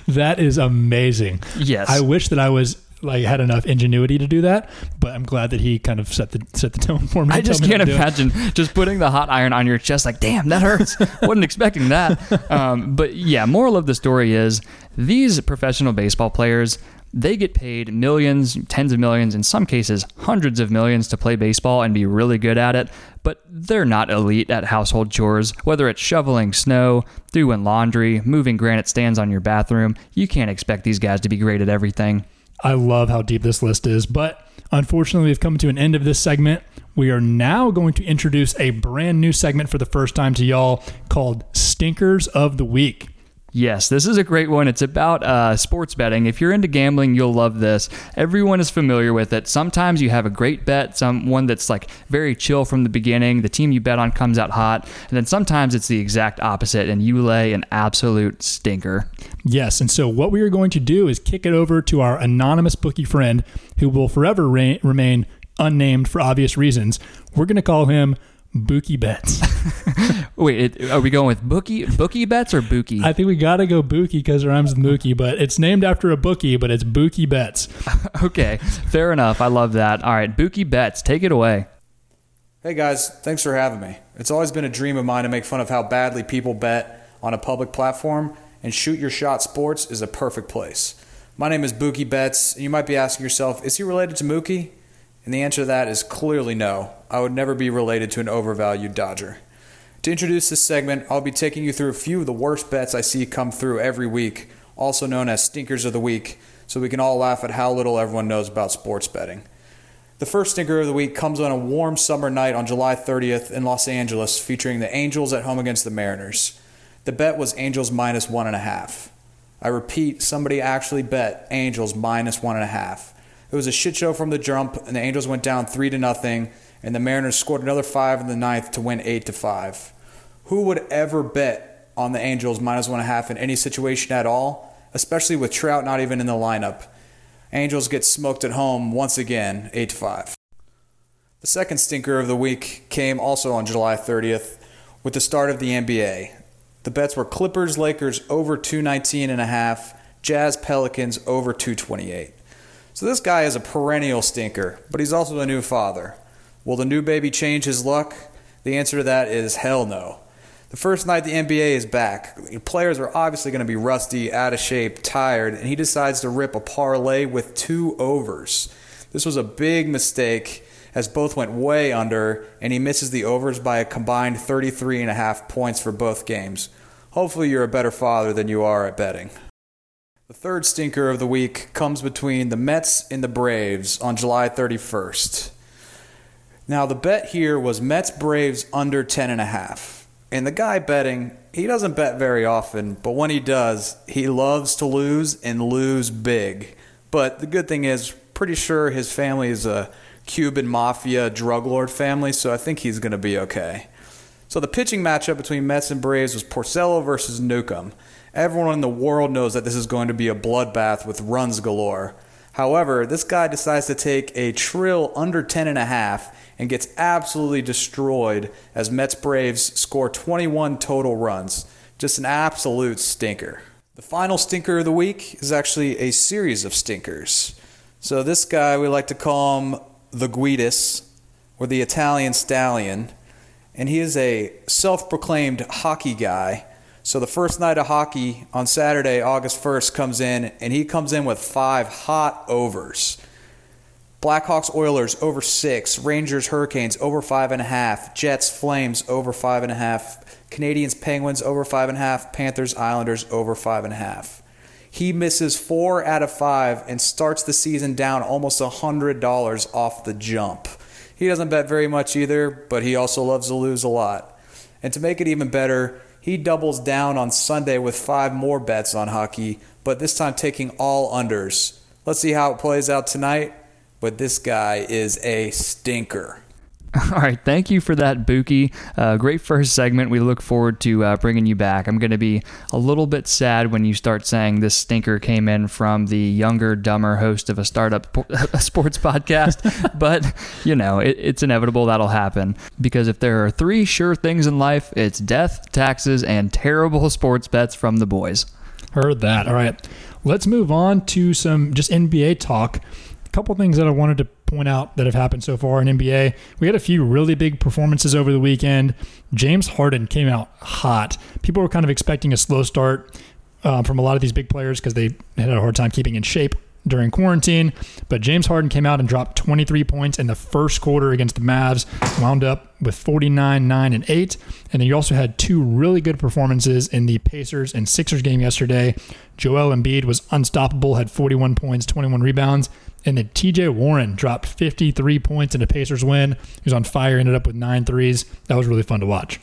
That is amazing. Yes. I wish that I was like had enough ingenuity to do that. But I'm glad that he kind of set the set the tone for me. I just me can't to do it. imagine just putting the hot iron on your chest like, damn, that hurts. Wasn't expecting that. Um, but yeah, moral of the story is these professional baseball players, they get paid millions, tens of millions, in some cases hundreds of millions to play baseball and be really good at it. But they're not elite at household chores, whether it's shoveling snow, doing laundry, moving granite stands on your bathroom. You can't expect these guys to be great at everything. I love how deep this list is, but unfortunately, we've come to an end of this segment. We are now going to introduce a brand new segment for the first time to y'all called Stinkers of the Week. Yes, this is a great one. It's about uh, sports betting. If you're into gambling, you'll love this. Everyone is familiar with it. Sometimes you have a great bet, some one that's like very chill from the beginning. The team you bet on comes out hot, and then sometimes it's the exact opposite, and you lay an absolute stinker. Yes, and so what we are going to do is kick it over to our anonymous bookie friend who will forever re- remain unnamed for obvious reasons. We're going to call him Bookie Bets. Wait, it, are we going with bookie bookie bets or bookie? I think we got to go Bookie because it rhymes with Mookie, but it's named after a bookie, but it's Bookie Bets. okay, fair enough. I love that. All right, bookie bets, take it away. Hey guys, thanks for having me. It's always been a dream of mine to make fun of how badly people bet on a public platform, and Shoot Your Shot Sports is a perfect place. My name is Bookie Betts, and you might be asking yourself, is he related to Mookie? And the answer to that is clearly no. I would never be related to an overvalued Dodger. To introduce this segment, I'll be taking you through a few of the worst bets I see come through every week, also known as Stinkers of the Week, so we can all laugh at how little everyone knows about sports betting. The first stinker of the week comes on a warm summer night on July 30th in Los Angeles, featuring the Angels at home against the Mariners. The bet was Angels minus one and a half. I repeat, somebody actually bet Angels minus one and a half. It was a shit show from the jump, and the Angels went down three to nothing, and the Mariners scored another five in the ninth to win eight to five. Who would ever bet on the Angels minus one and a half in any situation at all, especially with Trout not even in the lineup? Angels get smoked at home once again, 8 to 5. The second stinker of the week came also on July 30th with the start of the NBA. The bets were Clippers Lakers over 219 and a half, Jazz Pelicans over 228. So this guy is a perennial stinker, but he's also a new father. Will the new baby change his luck? The answer to that is hell no. The first night the NBA is back, players are obviously going to be rusty, out of shape, tired, and he decides to rip a parlay with two overs. This was a big mistake as both went way under, and he misses the overs by a combined 33 and a half points for both games. Hopefully, you're a better father than you are at betting. The third stinker of the week comes between the Mets and the Braves on July 31st. Now, the bet here was Mets Braves under 10 and a half. And the guy betting, he doesn't bet very often, but when he does, he loves to lose and lose big. But the good thing is, pretty sure his family is a Cuban mafia drug lord family, so I think he's going to be okay. So the pitching matchup between Mets and Braves was Porcello versus Newcomb. Everyone in the world knows that this is going to be a bloodbath with runs galore. However, this guy decides to take a trill under 10 and a half and gets absolutely destroyed as Mets Braves score 21 total runs. Just an absolute stinker. The final stinker of the week is actually a series of stinkers. So this guy we like to call him the Guidus or the Italian Stallion, and he is a self-proclaimed hockey guy. So the first night of hockey on Saturday, August 1st, comes in, and he comes in with five hot overs. Blackhawks Oilers over six, Rangers Hurricanes over five and a half, Jets Flames over five and a half, Canadiens Penguins over five and a half, Panthers Islanders over five and a half. He misses four out of five and starts the season down almost a hundred dollars off the jump. He doesn't bet very much either, but he also loves to lose a lot. And to make it even better, he doubles down on Sunday with five more bets on hockey, but this time taking all unders. Let's see how it plays out tonight but this guy is a stinker. All right, thank you for that, Bookie. Uh, great first segment. We look forward to uh, bringing you back. I'm going to be a little bit sad when you start saying this stinker came in from the younger, dumber host of a startup po- sports podcast, but you know it, it's inevitable that'll happen because if there are three sure things in life, it's death, taxes, and terrible sports bets from the boys. Heard that. All right. Let's move on to some just NBA talk. Couple things that I wanted to point out that have happened so far in NBA. We had a few really big performances over the weekend. James Harden came out hot. People were kind of expecting a slow start um, from a lot of these big players because they had a hard time keeping in shape during quarantine. But James Harden came out and dropped 23 points in the first quarter against the Mavs, wound up with 49, 9, and 8. And then you also had two really good performances in the Pacers and Sixers game yesterday. Joel Embiid was unstoppable, had 41 points, 21 rebounds. And then TJ Warren dropped 53 points in a Pacers win. He was on fire, ended up with nine threes. That was really fun to watch.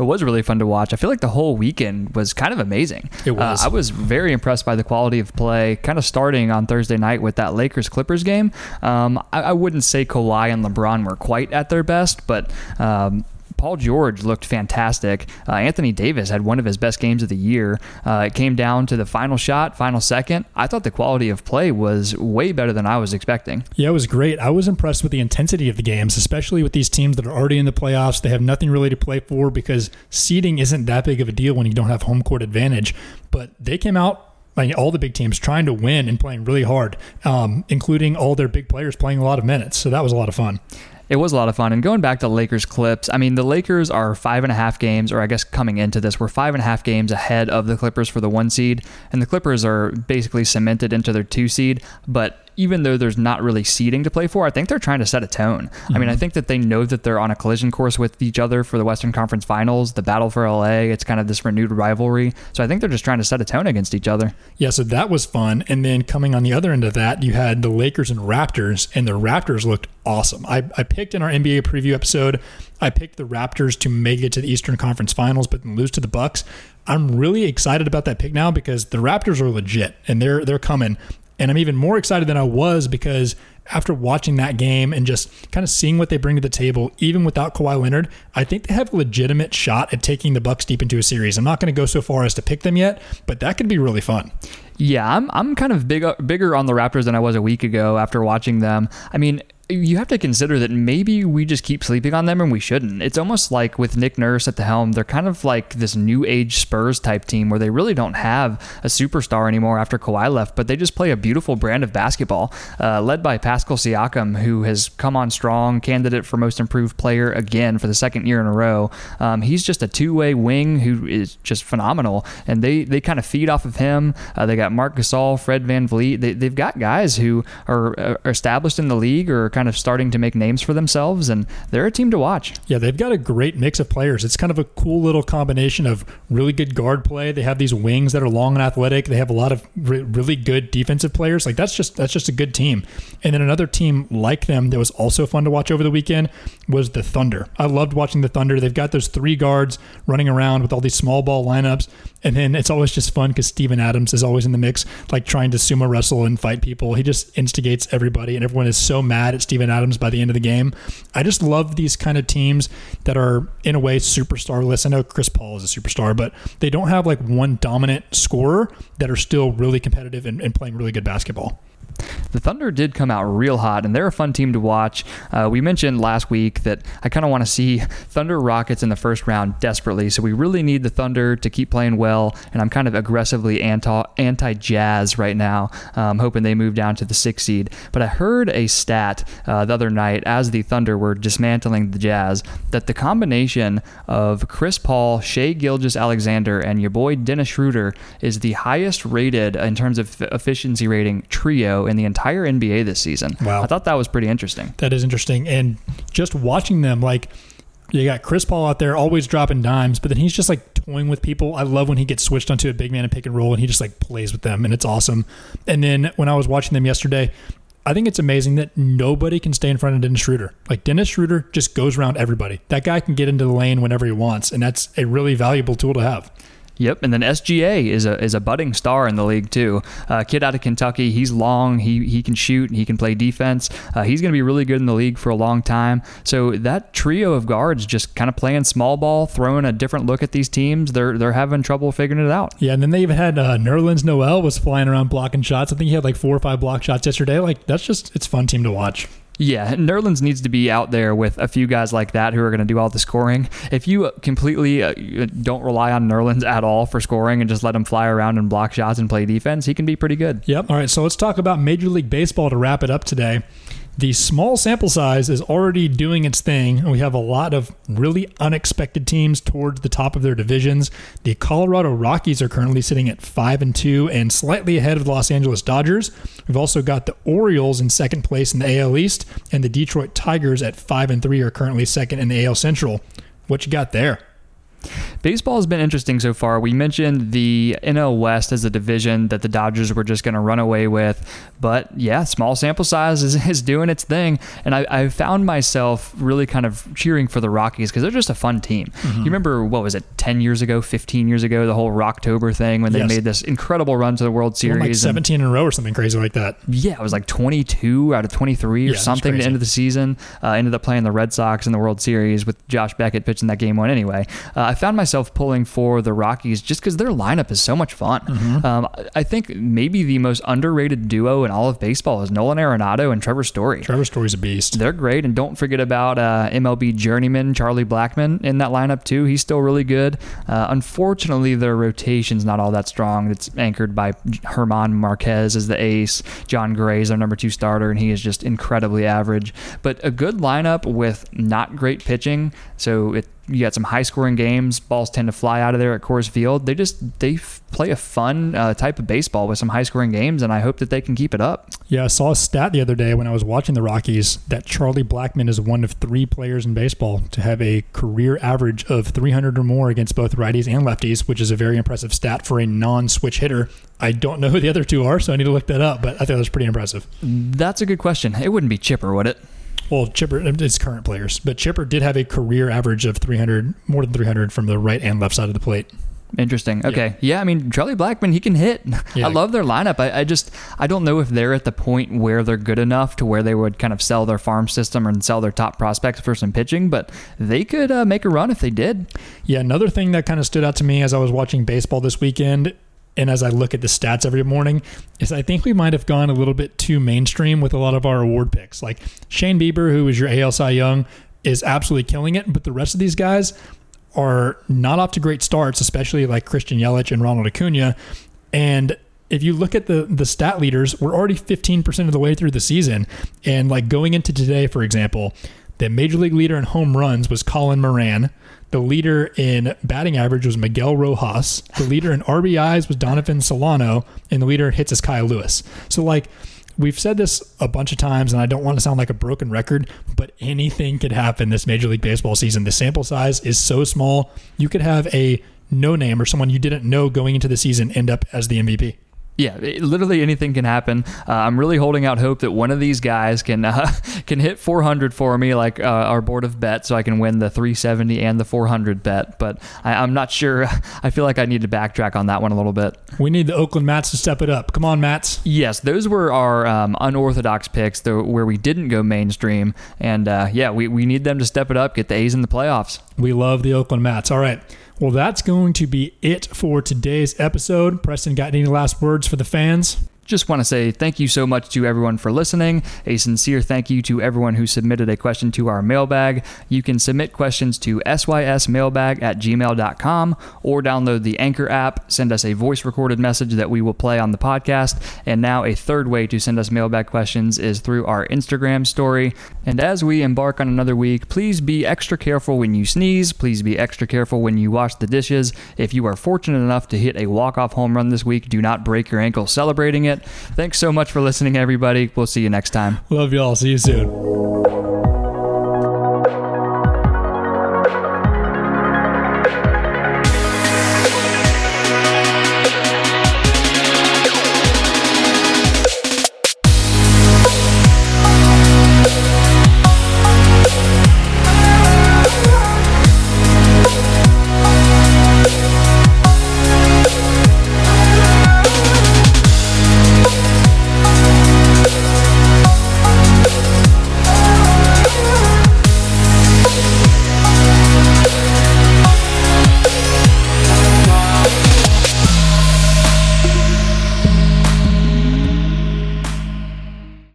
It was really fun to watch. I feel like the whole weekend was kind of amazing. It was. Uh, I was very impressed by the quality of play. Kind of starting on Thursday night with that Lakers Clippers game. Um, I, I, wouldn't say Kawhi and LeBron were quite at their best, but. Um, Paul George looked fantastic. Uh, Anthony Davis had one of his best games of the year. Uh, it came down to the final shot, final second. I thought the quality of play was way better than I was expecting. Yeah, it was great. I was impressed with the intensity of the games, especially with these teams that are already in the playoffs. They have nothing really to play for because seeding isn't that big of a deal when you don't have home court advantage. But they came out like all the big teams trying to win and playing really hard, um, including all their big players playing a lot of minutes. So that was a lot of fun it was a lot of fun. And going back to Lakers clips, I mean, the Lakers are five and a half games, or I guess coming into this, we're five and a half games ahead of the Clippers for the one seed. And the Clippers are basically cemented into their two seed. But even though there's not really seeding to play for, I think they're trying to set a tone. Mm-hmm. I mean, I mm-hmm. think that they know that they're on a collision course with each other for the Western Conference Finals, the battle for LA. It's kind of this renewed rivalry. So I think they're just trying to set a tone against each other. Yeah, so that was fun. And then coming on the other end of that, you had the Lakers and Raptors, and the Raptors looked awesome. I, I picked in our NBA preview episode, I picked the Raptors to make it to the Eastern Conference Finals, but then lose to the Bucks. I'm really excited about that pick now because the Raptors are legit and they're they're coming. And I'm even more excited than I was because after watching that game and just kind of seeing what they bring to the table, even without Kawhi Leonard, I think they have a legitimate shot at taking the Bucks deep into a series. I'm not going to go so far as to pick them yet, but that could be really fun. Yeah, I'm I'm kind of big, uh, bigger on the Raptors than I was a week ago after watching them. I mean, you have to consider that maybe we just keep sleeping on them and we shouldn't. It's almost like with Nick Nurse at the helm, they're kind of like this new age Spurs type team where they really don't have a superstar anymore after Kawhi left, but they just play a beautiful brand of basketball, uh, led by Pascal Siakam, who has come on strong, candidate for most improved player again for the second year in a row. Um, he's just a two way wing who is just phenomenal, and they, they kind of feed off of him. Uh, they got Marc Gasol, Fred VanVleet. They, they've got guys who are, are established in the league or kind kind of starting to make names for themselves, and they're a team to watch. Yeah, they've got a great mix of players. It's kind of a cool little combination of really good guard play. They have these wings that are long and athletic. They have a lot of re- really good defensive players. Like that's just that's just a good team. And then another team like them that was also fun to watch over the weekend was the Thunder. I loved watching the Thunder. They've got those three guards running around with all these small ball lineups. And then it's always just fun because Steven Adams is always in the mix, like trying to sumo wrestle and fight people. He just instigates everybody, and everyone is so mad Steven Adams by the end of the game. I just love these kind of teams that are, in a way, superstarless. I know Chris Paul is a superstar, but they don't have like one dominant scorer that are still really competitive and, and playing really good basketball. The Thunder did come out real hot, and they're a fun team to watch. Uh, we mentioned last week that I kind of want to see Thunder Rockets in the first round desperately, so we really need the Thunder to keep playing well, and I'm kind of aggressively anti Jazz right now, um, hoping they move down to the six seed. But I heard a stat uh, the other night as the Thunder were dismantling the Jazz that the combination of Chris Paul, Shai Gilgeous-Alexander, and your boy Dennis Schroeder is the highest rated in terms of efficiency rating trio in the entire NBA this season. Wow. I thought that was pretty interesting. That is interesting. And just watching them, like, you got Chris Paul out there always dropping dimes, but then he's just like toying with people. I love when he gets switched onto a big man and pick and roll and he just like plays with them and it's awesome. And then when I was watching them yesterday, I think it's amazing that nobody can stay in front of Dennis Schroeder. Like Dennis Schroeder just goes around everybody. That guy can get into the lane whenever he wants, and that's a really valuable tool to have. Yep, and then SGA is a is a budding star in the league too. Uh, kid out of Kentucky, he's long, he he can shoot, he can play defense. Uh, he's going to be really good in the league for a long time. So that trio of guards just kind of playing small ball, throwing a different look at these teams. They're they're having trouble figuring it out. Yeah, and then they even had uh, Nerlens Noel was flying around blocking shots. I think he had like four or five block shots yesterday. Like that's just it's fun team to watch. Yeah, Nerlens needs to be out there with a few guys like that who are going to do all the scoring. If you completely uh, don't rely on Nerlens at all for scoring and just let him fly around and block shots and play defense, he can be pretty good. Yep. All right. So let's talk about Major League Baseball to wrap it up today. The small sample size is already doing its thing, and we have a lot of really unexpected teams towards the top of their divisions. The Colorado Rockies are currently sitting at five and two, and slightly ahead of the Los Angeles Dodgers. We've also got the Orioles in second place in the AL East, and the Detroit Tigers at five and three are currently second in the AL Central. What you got there? Baseball has been interesting so far. We mentioned the NL West as a division that the Dodgers were just going to run away with. But yeah, small sample size is, is doing its thing. And I, I found myself really kind of cheering for the Rockies because they're just a fun team. Mm-hmm. You remember, what was it, 10 years ago, 15 years ago, the whole Rocktober thing when they Yes. made this incredible run to the World Series? Like and- 17 in a row or something crazy like that. yeah, it was like 22 out of 23 or Yeah, something to crazy. end of the season. Uh, ended up playing the Red Sox in the World Series with Josh Beckett pitching that game one anyway. Uh, I found myself pulling for the Rockies just because their lineup is so much fun. Mm-hmm. Um, I think maybe the most underrated duo in all of baseball is Nolan Arenado and Trevor Story. Trevor Story's a beast. They're great, and don't forget about uh, MLB journeyman Charlie Blackmon in that lineup too. He's still really good. Uh, unfortunately, their rotation's not all that strong. It's anchored by Germán Márquez as the ace. Jon Gray is their number two starter, and he is just incredibly average. But a good lineup with not great pitching. So it you got some high scoring games. Balls tend to fly out of there at Coors Field. They just they f- play a fun uh, type of baseball with some high scoring games, and I hope that they can keep it up. Yeah, I saw a stat the other day when I was watching the Rockies that Charlie Blackmon is one of three players in baseball to have a career average of 300 or more against both righties and lefties, which is a very impressive stat for a non switch hitter. I don't know who the other two are, so I need to look that up, but I think that was pretty impressive. That's a good question. It wouldn't be Chipper, would it? Well, Chipper, it's current players, but Chipper did have a career average of 300, more than 300 from the right and left side of the plate. Interesting. Okay. Yeah. I mean, Charlie Blackmon, he can hit. Yeah. I love their lineup. I, I just, I don't know if they're at the point where they're good enough to where they would kind of sell their farm system and sell their top prospects for some pitching, but they could uh, make a run if they did. Yeah, another thing that kind of stood out to me as I was watching baseball this weekend and as I look at the stats every morning is I think we might have gone a little bit too mainstream with a lot of our award picks. Like Shane Bieber, who is your AL Cy Young, is absolutely killing it, but the rest of these guys are not off to great starts, especially like Christian Yelich and Ronald Acuna. And if you look at the the stat leaders, we're already 15% of the way through the season. And like going into today, for example, the major league leader in home runs was Colin Moran. The leader in batting average was Miguel Rojas. The leader in RBIs was Donovan Solano, and the leader in hits is Kyle Lewis. So like we've said this a bunch of times, and I don't want to sound like a broken record, but anything could happen this Major League Baseball season. The sample size is so small. You could have a no name or someone you didn't know going into the season end up as the MVP. Yeah, it- literally anything can happen. Uh, I'm really holding out hope that one of these guys can uh, can hit 400 for me, like uh, our board of bets, so I can win the 370 and the 400 bet. But I, I'm not sure. I feel like I need to backtrack on that one a little bit. We need the Oakland Mats to step it up. Come on, Mats. Yes, those were our um, unorthodox picks, though, where we didn't go mainstream. And uh, yeah, we, we need them to step it up, get the A's in the playoffs. We love the Oakland Mats. All right. Well, that's going to be it for today's episode. Preston, got any last words for the fans? Just want to say thank you so much to everyone for listening. A sincere thank you to everyone who submitted a question to our mailbag. You can submit questions to sysmailbag at gmail.com or download the Anchor app. Send us a voice recorded message that we will play on the podcast. And now, a third way to send us mailbag questions is through our Instagram story. And as we embark on another week, please be extra careful when you sneeze. Please be extra careful when you wash the dishes. If you are fortunate enough to hit a walk off home run this week, do not break your ankle celebrating Thanks so much for listening, everybody. We'll see you next time. Love y'all. See you soon.